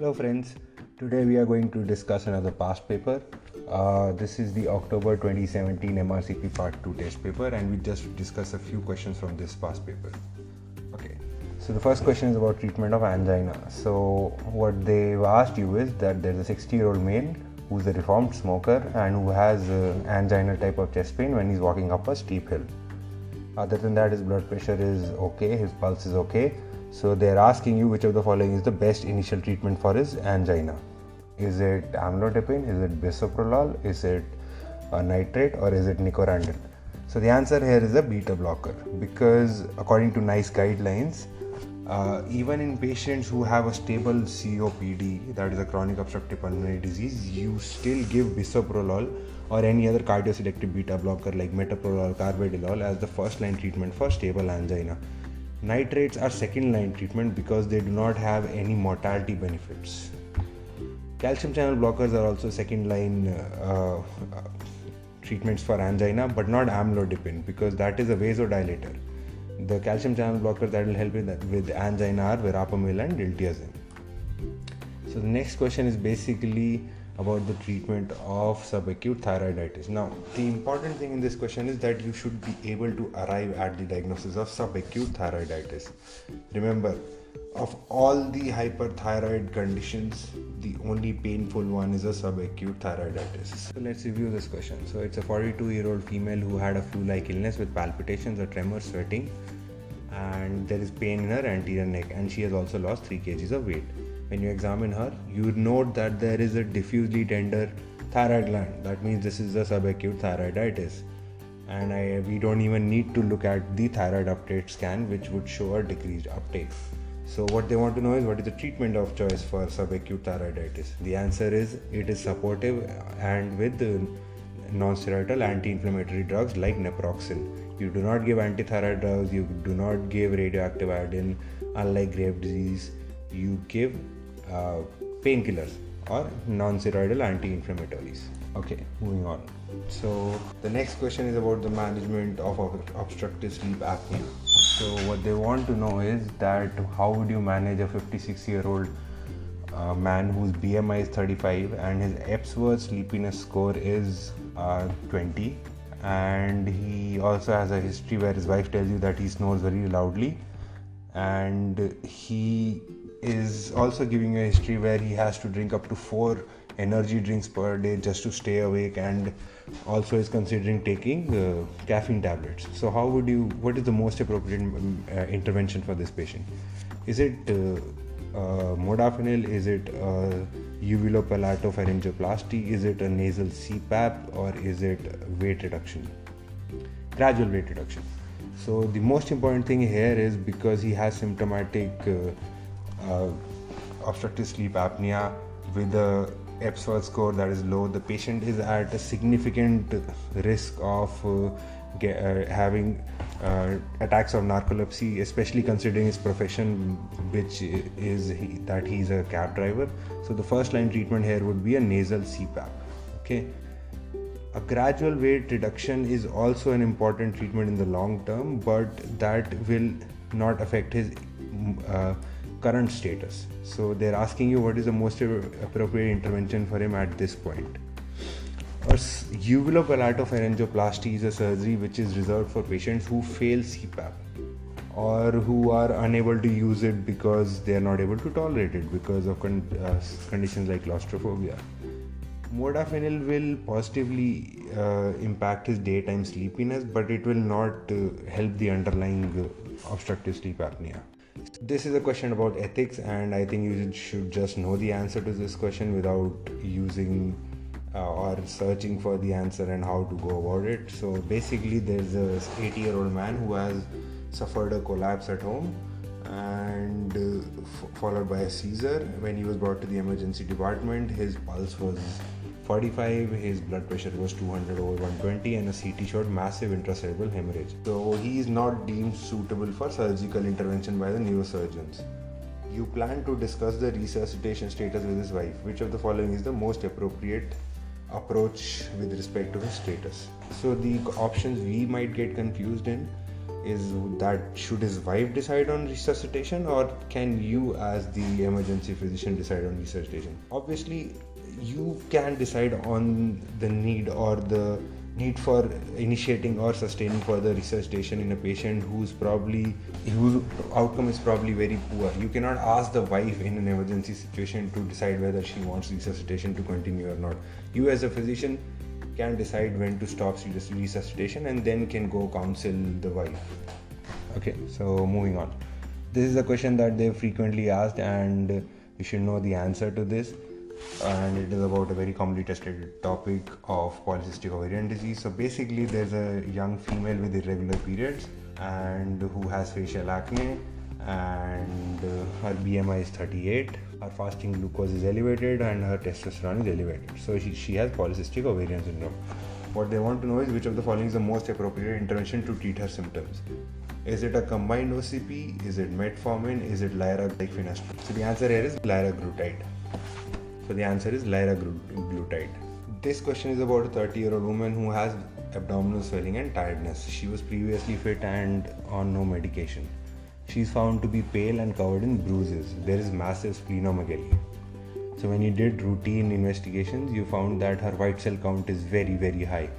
Hello, friends. Today we are going to discuss another past paper. Uh, this is the October 2017 MRCP Part 2 test paper, and we just discuss a few questions from this past paper. Okay, so the first question is about treatment of angina. So, what they've asked you is that there's a 60 year old male who's a reformed smoker and who has uh, angina type of chest pain when he's walking up a steep hill. Other than that, his blood pressure is okay, his pulse is okay. So they're asking you which of the following is the best initial treatment for his angina. Is it amlodipine? Is it bisoprolol? Is it a nitrate or is it nicorandil? So the answer here is a beta blocker because according to NICE guidelines, uh, even in patients who have a stable COPD, that is a chronic obstructive pulmonary disease, you still give bisoprolol or any other cardioselective beta blocker like metoprolol, carvedilol as the first line treatment for stable angina. Nitrates are second line treatment because they do not have any mortality benefits. Calcium channel blockers are also second line uh, uh, treatments for angina, but not amlodipine because that is a vasodilator the calcium channel blockers that will help with, with angina are verapamil and diltiazem. So the next question is basically about the treatment of subacute thyroiditis. Now, the important thing in this question is that you should be able to arrive at the diagnosis of subacute thyroiditis. Remember, of all the hyperthyroid conditions, the only painful one is a subacute thyroiditis. So let's review this question. So it's a 42 year old female who had a flu like illness with palpitations, a tremor, sweating, and there is pain in her anterior neck, and she has also lost 3 kgs of weight. When you examine her, you note that there is a diffusely tender thyroid gland. That means this is a subacute thyroiditis. And I, we don't even need to look at the thyroid uptake scan, which would show a decreased uptake. So, what they want to know is what is the treatment of choice for subacute thyroiditis? The answer is it is supportive and with non-steroidal anti-inflammatory drugs like naproxen. You do not give antithyroid drugs. You do not give radioactive iodine. Unlike Graves' disease, you give painkillers or non-steroidal anti-inflammatories. Okay, moving on. So the next question is about the management of obstructive sleep apnea. So what they want to know is that how would you manage a 56 year old uh, man whose BMI is 35 and his Epworth sleepiness score is uh, 20 and he also has a history where his wife tells you that he snores very loudly and he is also giving a history where he has to drink up to four energy drinks per day just to stay awake and also is considering taking uh, caffeine tablets. So how would you what is the most appropriate um, uh, intervention for this patient? Is it uh, uh modafinil? Is it uvulopalato is it a nasal cpap or is it weight reduction? Gradual weight reduction. So the most important thing here is because he has symptomatic uh, uh, obstructive sleep apnea with a Epworth score that is low, the patient is at a significant risk of uh, get, uh, having uh, attacks of narcolepsy, especially considering his profession, which is he, that he's a cab driver. So the first line treatment here would be a nasal CPAP. Okay. A gradual weight reduction is also an important treatment in the long term, but that will not affect his uh, current status. So they're asking you what is the most appropriate intervention for him at this point. A uvulopalato is a surgery which is reserved for patients who fail CPAP or who are unable to use it because they are not able to tolerate it because of con- uh, conditions like claustrophobia. Modafinil will positively uh, impact his daytime sleepiness, but it will not uh, help the underlying uh, obstructive sleep apnea. This is a question about ethics, and I think you should just know the answer to this question without using uh, or searching for the answer and how to go about it. So basically, there's a 80 year old man who has suffered a collapse at home and uh, f- followed by a seizure. When he was brought to the emergency department, his pulse was 45, his blood pressure was 200 over 120, and a CT showed massive intracerebral hemorrhage. So he is not deemed suitable for surgical intervention by the neurosurgeons. You plan to discuss the resuscitation status with his wife. Which of the following is the most appropriate approach with respect to his status? So the options we might get confused in is that should his wife decide on resuscitation or can you as the emergency physician decide on resuscitation obviously you can decide on the need or the need for initiating or sustaining further resuscitation in a patient who's probably whose outcome is probably very poor. You cannot ask the wife in an emergency situation to decide whether she wants resuscitation to continue or not. You as a physician can decide when to stop resuscitation and then can go counsel the wife. Okay so moving on. This is a question that they frequently asked and you should know the answer to this and it is about a very commonly tested topic of polycystic ovarian disease. So basically, there's a young female with irregular periods and who has facial acne, and uh, her BMI is 38. Her fasting glucose is elevated, and her testosterone is elevated. So she, she has polycystic ovarian syndrome. What they want to know is which of the following is the most appropriate intervention to treat her symptoms. Is it a combined OCP? Is it metformin? Is it liraglutide? So the answer here is liraglutide. So the answer is lyra liraglutide. This question is about a 30 year old woman who has abdominal swelling and tiredness. She was previously fit and on no medication. She is found to be pale and covered in bruises. There is massive splenomegaly. So when you did routine investigations, you found that her white cell count is very very high.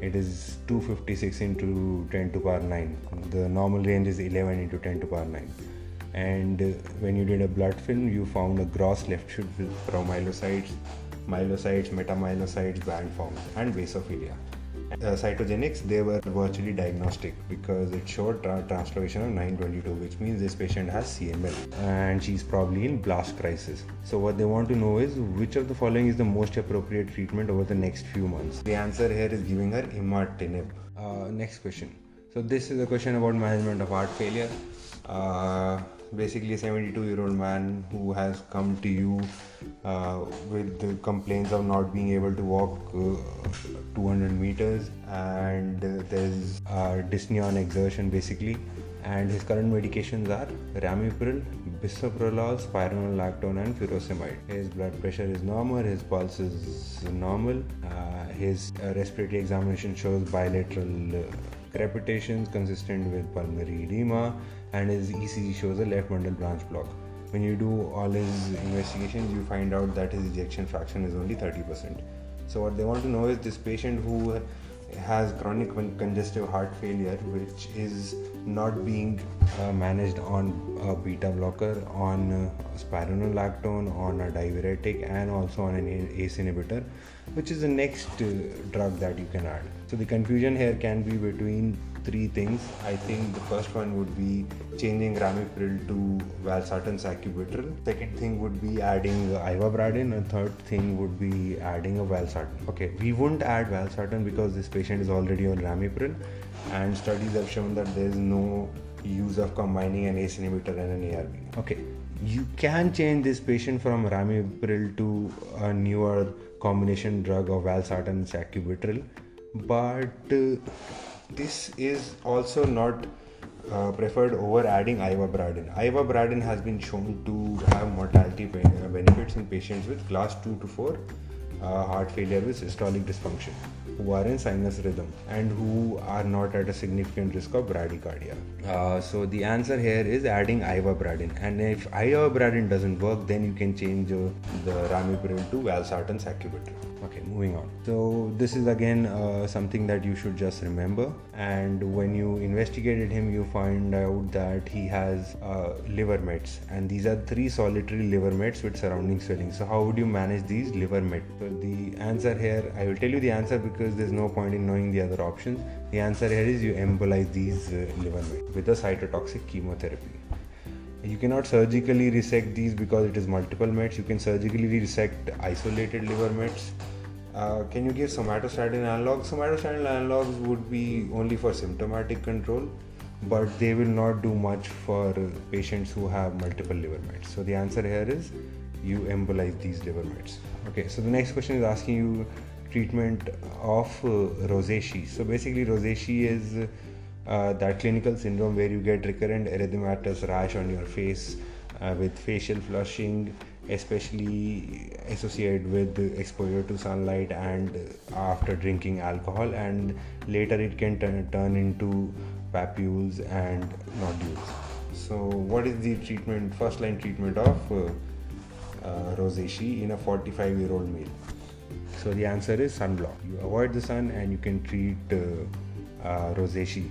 It is 256 into 10 to power 9. The normal range is 11 into 10 to power 9 and uh, when you did a blood film you found a gross left shield from myelocytes myelocytes metamyelocytes band forms and basophilia. Uh, cytogenics they were virtually diagnostic because it showed tra- translocation of 922 which means this patient has cml and she's probably in blast crisis. So what they want to know is which of the following is the most appropriate treatment over the next few months? The answer here is giving her imatinib. Uh, next question. So this is a question about management of heart failure. Uh, basically a 72 year old man who has come to you uh, with complaints of not being able to walk uh, 200 meters and uh, there's dyspnea on exertion basically and his current medications are ramipril, bisoprolol, spironolactone and furosemide. His blood pressure is normal, his pulse is normal, uh, his uh, respiratory examination shows bilateral uh, crepitations consistent with pulmonary edema and his ECG shows a left bundle branch block. When you do all his investigations, you find out that his ejection fraction is only 30%. So, what they want to know is this patient who has chronic congestive heart failure, which is not being uh, managed on a beta blocker, on uh, spironolactone, on a diuretic, and also on an ACE inhibitor, which is the next uh, drug that you can add. So, the confusion here can be between three things. I think the first one would be changing ramipril to valsartan sacubitril. Second thing would be adding ivabradine. And third thing would be adding a valsartan. Okay, we wouldn't add valsartan because this patient is already on ramipril, and studies have shown that there is no use of combining an ACE inhibitor and an ARB. Okay, you can change this patient from ramipril to a newer combination drug of valsartan and sacubitril, but uh, this is also not uh, preferred over adding ivabradine. Ivabradine has been shown to have mortality benefits in patients with class 2 to 4 uh, heart failure with systolic dysfunction who are in sinus rhythm and who are not at a significant risk of bradycardia. Uh, so the answer here is adding ivabradine. and if ivabradine doesn't work then you can change uh, the ramipril to valsartan sacubitril okay moving on. So this is again uh, something that you should just remember. And when you investigated him you find out that he has uh, liver mets. And these are three solitary liver mets with surrounding swelling. So how would you manage these liver mets? So the answer here i will tell you the answer because there's no point in knowing the other options. The answer here is you embolize these uh, liver mets with a cytotoxic chemotherapy you cannot surgically resect these because it is multiple mets you can surgically resect isolated liver mets uh, can you give somatostatin analogs? Somatostatin analogs would be only for symptomatic control, but they will not do much for patients who have multiple liver mets. So the answer here is you embolize these liver mets. Okay, so the next question is asking you treatment of uh, rosacea. So basically, rosacea is uh, that clinical syndrome where you get recurrent erythematous rash on your face uh, with facial flushing especially associated with exposure to sunlight and after drinking alcohol and later it can turn, turn into papules, and nodules. So, what is the treatment, first line treatment of uh, uh, rosacea in a 45 year old male? So, the answer is sunblock. You avoid the sun and you can treat uh, uh, rosacea.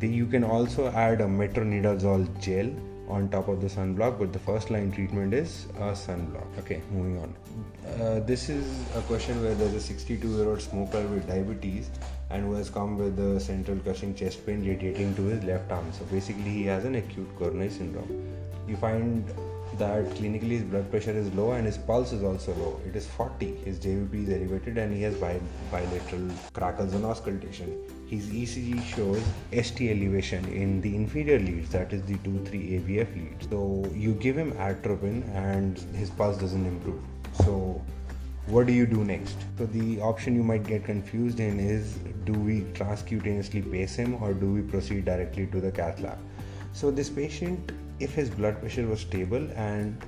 You can also add a metronidazole gel on top of the sunblock but the first line treatment is a sunblock. Okay moving on. Uh, this is a question where there's a 62 year old smoker with diabetes and who has come with a central crushing chest pain radiating to his left arm. So basically he has an acute coronary syndrome. You find that clinically his blood pressure is low and his pulse is also low. It is 40. His JVP is elevated and he has bi- bilateral crackles on auscultation. His ECG shows ST elevation in the inferior leads, that is the 2 3 AVF leads. So you give him atropine and his pulse doesn't improve. So what do you do next? So the option you might get confused in is do we transcutaneously pace him or do we proceed directly to the cath lab? So this patient if his blood pressure was stable and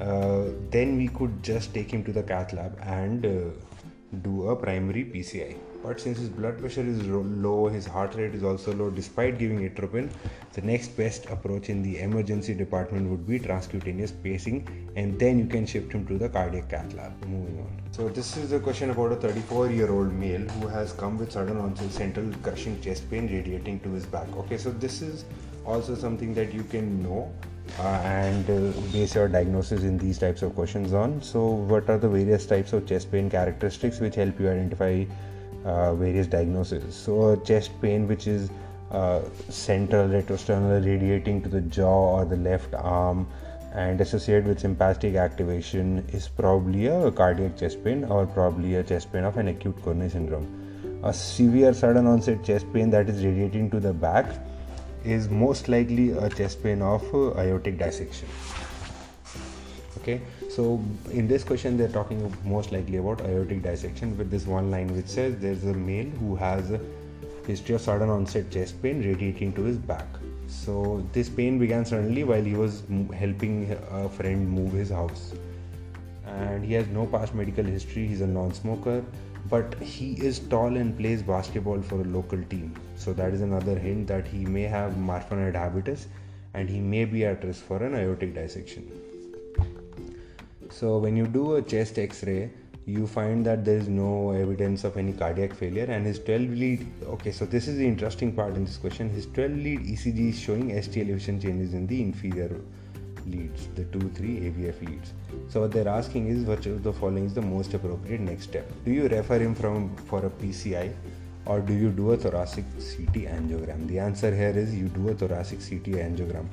uh, then we could just take him to the cath lab and uh, do a primary PCI. But since his blood pressure is low, his heart rate is also low, despite giving atropine, the next best approach in the emergency department would be transcutaneous pacing, and then you can shift him to the cardiac cath lab. Moving on. So, this is a question about a 34 year old male who has come with sudden onset central crushing chest pain radiating to his back. Okay, so this is also something that you can know uh, and uh, base your diagnosis in these types of questions on. So, what are the various types of chest pain characteristics which help you identify uh, various diagnoses? So, a chest pain which is uh, central retrosternal radiating to the jaw or the left arm and associated with sympathetic activation is probably a cardiac chest pain or probably a chest pain of an acute coronary syndrome. A severe sudden onset chest pain that is radiating to the back is most likely a chest pain of uh, aortic dissection. Okay so in this question they're talking most likely about aortic dissection with this one line which says there's a male who has a history of sudden onset chest pain radiating to his back. So this pain began suddenly while he was helping a friend move his house. And he has no past medical history. He's a non-smoker but he is tall and plays basketball for a local team. So that is another hint that he may have Marfanoid habitus and he may be at risk for an aortic dissection. So when you do a chest X-ray, you find that there is no evidence of any cardiac failure and his 12 lead okay so this is the interesting part in this question his 12 lead ecg is showing st elevation changes in the inferior leads, the 2 3 AVF leads. So what they're asking is which of the following is the most appropriate next step? Do you refer him from for a PCI or do you do a thoracic CT angiogram? The answer here is you do a thoracic CT angiogram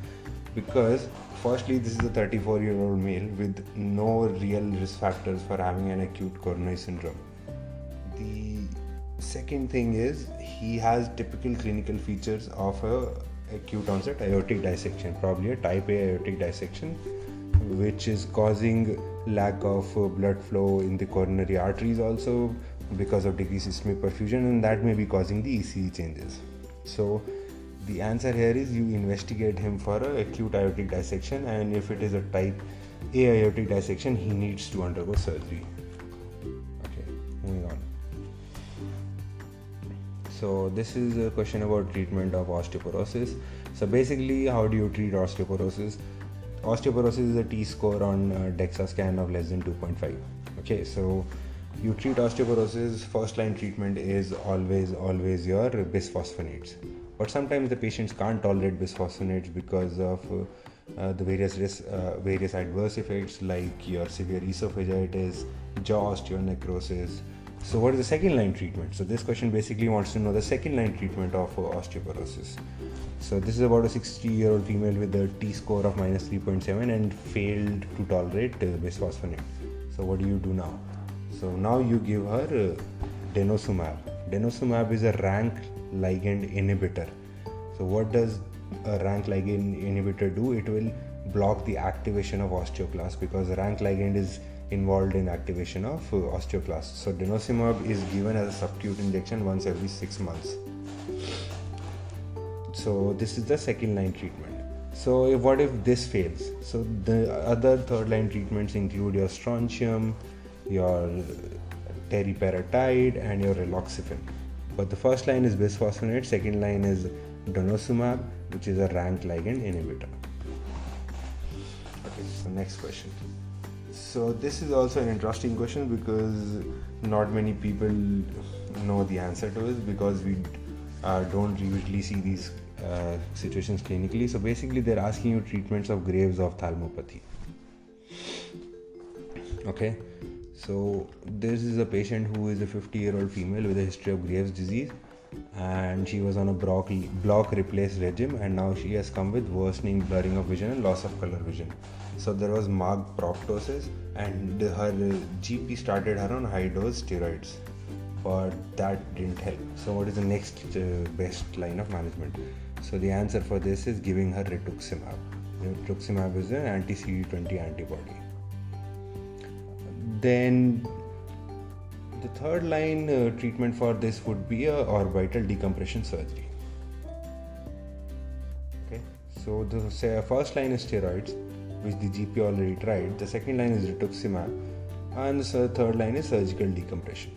because firstly this is a 34 year old male with no real risk factors for having an acute coronary syndrome. The second thing is he has typical clinical features of a acute onset aortic dissection, probably a type A aortic dissection, which is causing lack of uh, blood flow in the coronary arteries also because of decreased systemic perfusion, and that may be causing the ECG changes. So, the answer here is you investigate him for acute aortic dissection, and if it is a type A aortic dissection, he needs to undergo surgery. So this is a question about treatment of osteoporosis. So basically, how do you treat osteoporosis? Osteoporosis is a T-score on uh, DEXA scan of less than 2.5. Okay, so you treat osteoporosis. First line treatment is always always your bisphosphonates. But sometimes the patients can't tolerate bisphosphonates because of uh, the various risk, uh, various adverse effects like your severe esophagitis, jaw osteonecrosis so, what is the second line treatment? So, this question basically wants to know the second line treatment of osteoporosis. So, this is about a 60 year old female with a T score of minus 3.7 and failed to tolerate uh, bisphosphonate. So, what do you do now? So, now you give her uh, denosumab. Denosumab is a rank ligand inhibitor. So, what does a rank ligand inhibitor do? It will block the activation of osteoclast because rank ligand is involved in activation of uh, osteoclasts. So denosumab is given as a subcutaneous injection once every six months. So this is the second line treatment. So what if this fails? So the other third line treatments include your strontium, your teriparatide, and your raloxifene. But the first line is bisphosphonate, second line is denosumab, which is a rank ligand inhibitor. Okay, so next question. So this is also an interesting question because not many people know the answer to it because we uh, don't usually see these uh, situations clinically. So basically, they're asking you treatments of Graves' ophthalmopathy. Okay, so this is a patient who is a 50 year old female with a history of Graves' disease and she was on a block, block replace regime and now she has come with worsening blurring of vision and loss of color vision so there was marked proptosis and her gp started her on high dose steroids but that didn't help. So what is the next uh, best line of management? So the answer for this is giving her rituximab. Rituximab is an anti-cd20 antibody. Then the third line uh, treatment for this would be a orbital decompression surgery. Okay, so the first line is steroids, which the GP already tried. The second line is rituximab, and the third line is surgical decompression.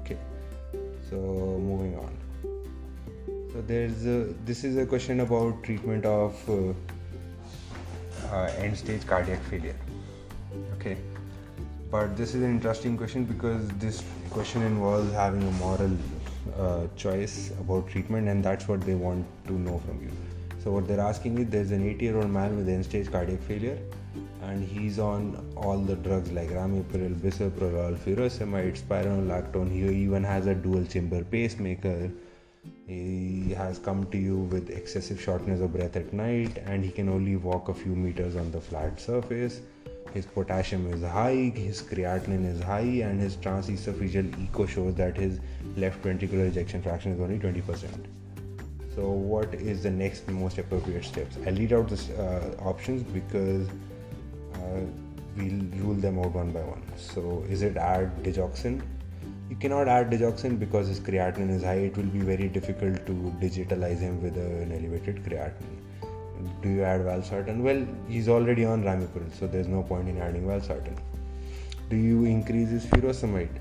Okay, so moving on. So there's a, this is a question about treatment of uh, uh, end stage cardiac failure. Okay but this is an interesting question because this question involves having a moral uh, choice about treatment and that's what they want to know from you so what they're asking is there's an 80 year old man with end stage cardiac failure and he's on all the drugs like ramipril bisoprolol furosemide spironolactone. He even has a dual chamber pacemaker. He has come to you with excessive shortness of breath at night and he can only walk a few meters on the flat surface. His potassium is high, his creatinine is high, and his transesophageal echo shows that his left ventricular ejection fraction is only 20%. So, what is the next most appropriate steps? I'll read out the uh, options because uh, we'll rule them out one by one. So, is it add digoxin? You cannot add digoxin because his creatinine is high. It will be very difficult to digitalize him with an elevated creatinine do you add valsartan? Well, he's already on ramipril, so there's no point in adding valsartan. Do you increase his furosemide?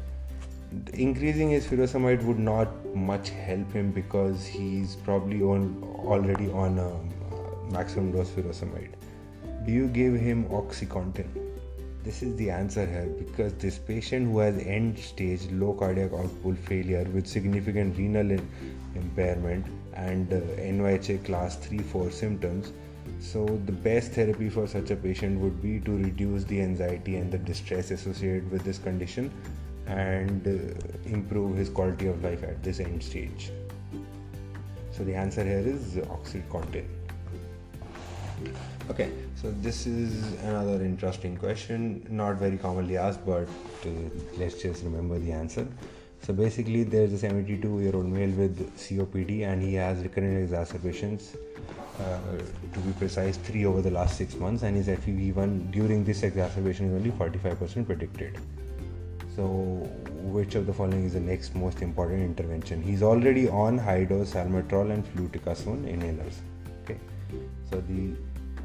Increasing his furosemide would not much help him because he's probably on already on a maximum dose furosemide. Do you give him oxycontin? This is the answer here because this patient who has end stage low cardiac output failure with significant renal impairment and uh, NYHA class 3 4 symptoms. So, the best therapy for such a patient would be to reduce the anxiety and the distress associated with this condition and uh, improve his quality of life at this end stage. So, the answer here is Oxycontin. Okay, so this is another interesting question, not very commonly asked, but uh, let's just remember the answer. So basically, there's a 72 year old male with COPD and he has recurrent exacerbations. Uh, to be precise, three over the last six months, and his FEV1 during this exacerbation is only 45% predicted. So, which of the following is the next most important intervention? He's already on high dose salmeterol and fluticasone inhalers. Okay, so the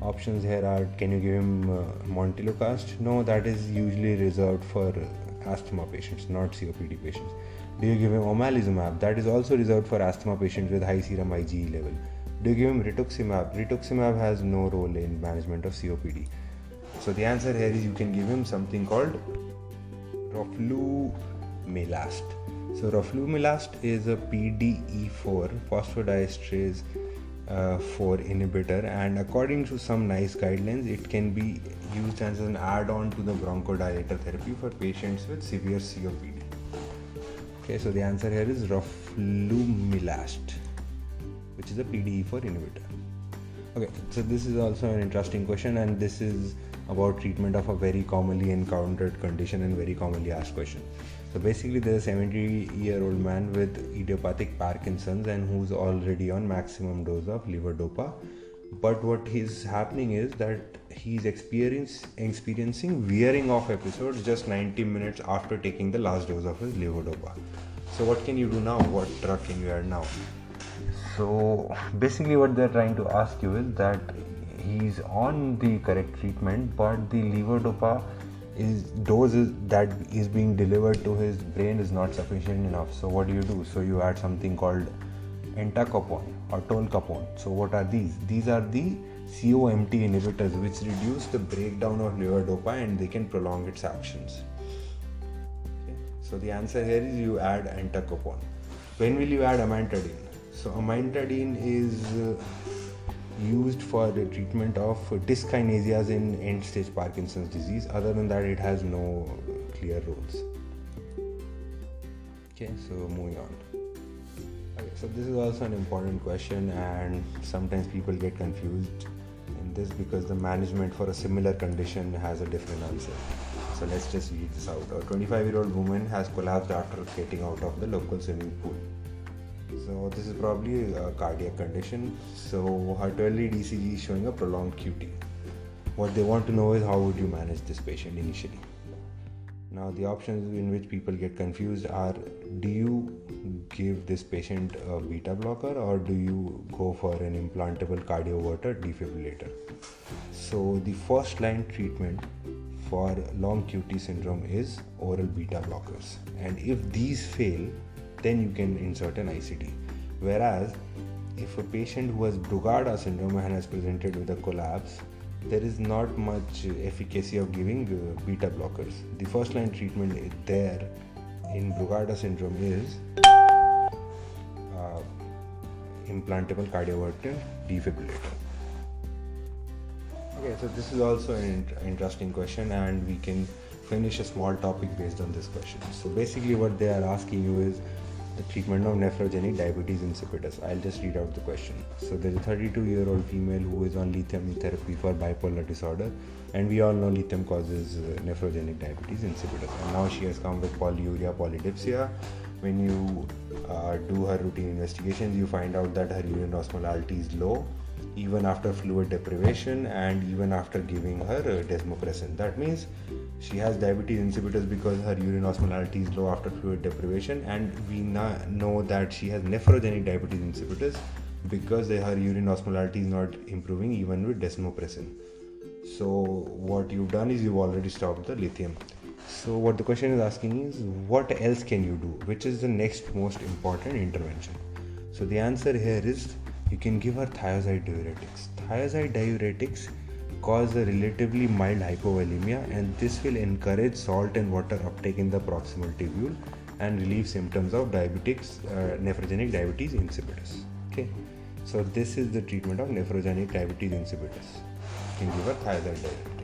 options here are can you give him uh, montelukast? No, that is usually reserved for asthma patients, not COPD patients. Do you give him omalizumab? That is also reserved for asthma patients with high serum IgE level. Do you give him rituximab? Rituximab has no role in management of COPD. So the answer here is you can give him something called roflumilast. So roflumilast is a PDE4 phosphodiesterase uh, 4 inhibitor and according to some NICE guidelines it can be used as an add-on to the bronchodilator therapy for patients with severe COPD. Okay, so the answer here is roflumilast, which is a PDE4 inhibitor. Okay, so this is also an interesting question, and this is about treatment of a very commonly encountered condition and very commonly asked question. So basically, there's a 70 year old man with idiopathic Parkinson's and who's already on maximum dose of levodopa. But what is happening is that he's experience, experiencing wearing off episodes just 90 minutes after taking the last dose of his levodopa. So what can you do now? What drug can you add now? So basically, what they're trying to ask you is that he's on the correct treatment, but the levodopa is dose that is being delivered to his brain is not sufficient enough. So what do you do? So you add something called entacapone or tolcapone. So what are these? These are the COMT inhibitors which reduce the breakdown of levodopa and they can prolong its actions. Okay. So the answer here is you add entacapone. When will you add amantadine? So amantadine is uh, used for the treatment of dyskinesias in end-stage Parkinson's disease. Other than that, it has no clear roles. Okay, so moving on. Okay, so this is also an important question, and sometimes people get confused in this because the management for a similar condition has a different answer. So let's just read this out. A 25 year old woman has collapsed after getting out of the local swimming pool. So this is probably a cardiac condition. So her 12 lead ECG is showing a prolonged QT. What they want to know is how would you manage this patient initially. Now the options in which people get confused are: Do you give this patient a beta blocker or do you go for an implantable cardioverter defibrillator? So the first line treatment for long QT syndrome is oral beta blockers, and if these fail, then you can insert an ICD. Whereas, if a patient who has Brugada syndrome and has presented with a collapse, there is not much efficacy of giving uh, beta blockers. The first line treatment there in Brugada syndrome is uh, implantable cardioverter defibrillator. Okay, so this is also an interesting question, and we can finish a small topic based on this question. So basically, what they are asking you is the treatment of nephrogenic diabetes insipidus. I'll just read out the question. So there's a 32 year old female who is on lithium therapy for bipolar disorder, and we all know lithium causes uh, nephrogenic diabetes insipidus. And now she has come with polyuria polydipsia. When you uh, do her routine investigations, you find out that her urine osmolality is low even after fluid deprivation and even after giving her uh, desmopressin. That means she has diabetes insipidus because her urine osmolality is low after fluid deprivation, and we know that she has nephrogenic diabetes insipidus because her urine osmolality is not improving even with desmopressin. So, what you've done is you've already stopped the lithium. So, what the question is asking is, what else can you do? Which is the next most important intervention? So, the answer here is you can give her thiazide diuretics. Thiazide diuretics cause a relatively mild hypovolemia and this will encourage salt and water uptake in the proximal tubule and relieve symptoms of diabetics uh, nephrogenic diabetes insipidus. Okay. So this is the treatment of nephrogenic diabetes insipidus. You can give her thiazide diuretics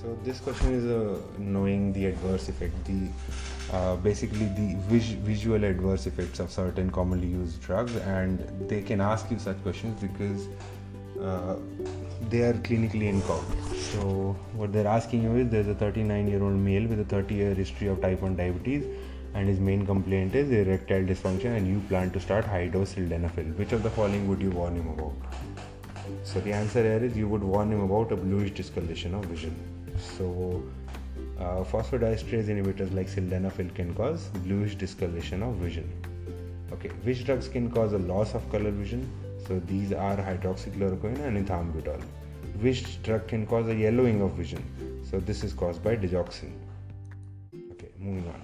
so this question is uh, knowing the adverse effect the uh, basically the vis- visual adverse effects of certain commonly used drugs and they can ask you such questions because uh, they are clinically incognito. So, what they're asking you is there's a 39 year old male with a 30 year history of type 1 diabetes, and his main complaint is erectile dysfunction, and you plan to start high dose sildenafil. Which of the following would you warn him about? So, the answer here is you would warn him about a bluish discoloration of vision. So, uh, phosphodiesterase inhibitors like sildenafil can cause bluish discoloration of vision. Okay, which drugs can cause a loss of color vision? So these are hydroxychloroquine and ethambutol. Which drug can cause a yellowing of vision? So this is caused by digoxin. Okay, moving on.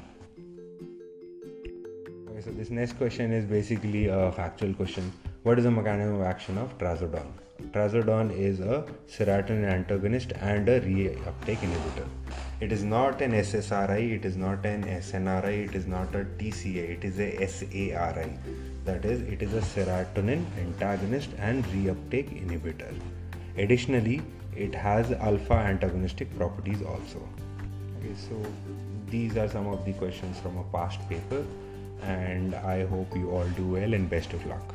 Okay, so this next question is basically a factual question. What is the mechanism of action of trazodone? Trazodone is a serotonin antagonist and a reuptake inhibitor. It is not an SSRI, it is not an SNRI, it is not a TCA, it is a SARI that is it is a serotonin antagonist and reuptake inhibitor. Additionally it has alpha antagonistic properties also. Okay so these are some of the questions from a past paper and i hope you all do well and best of luck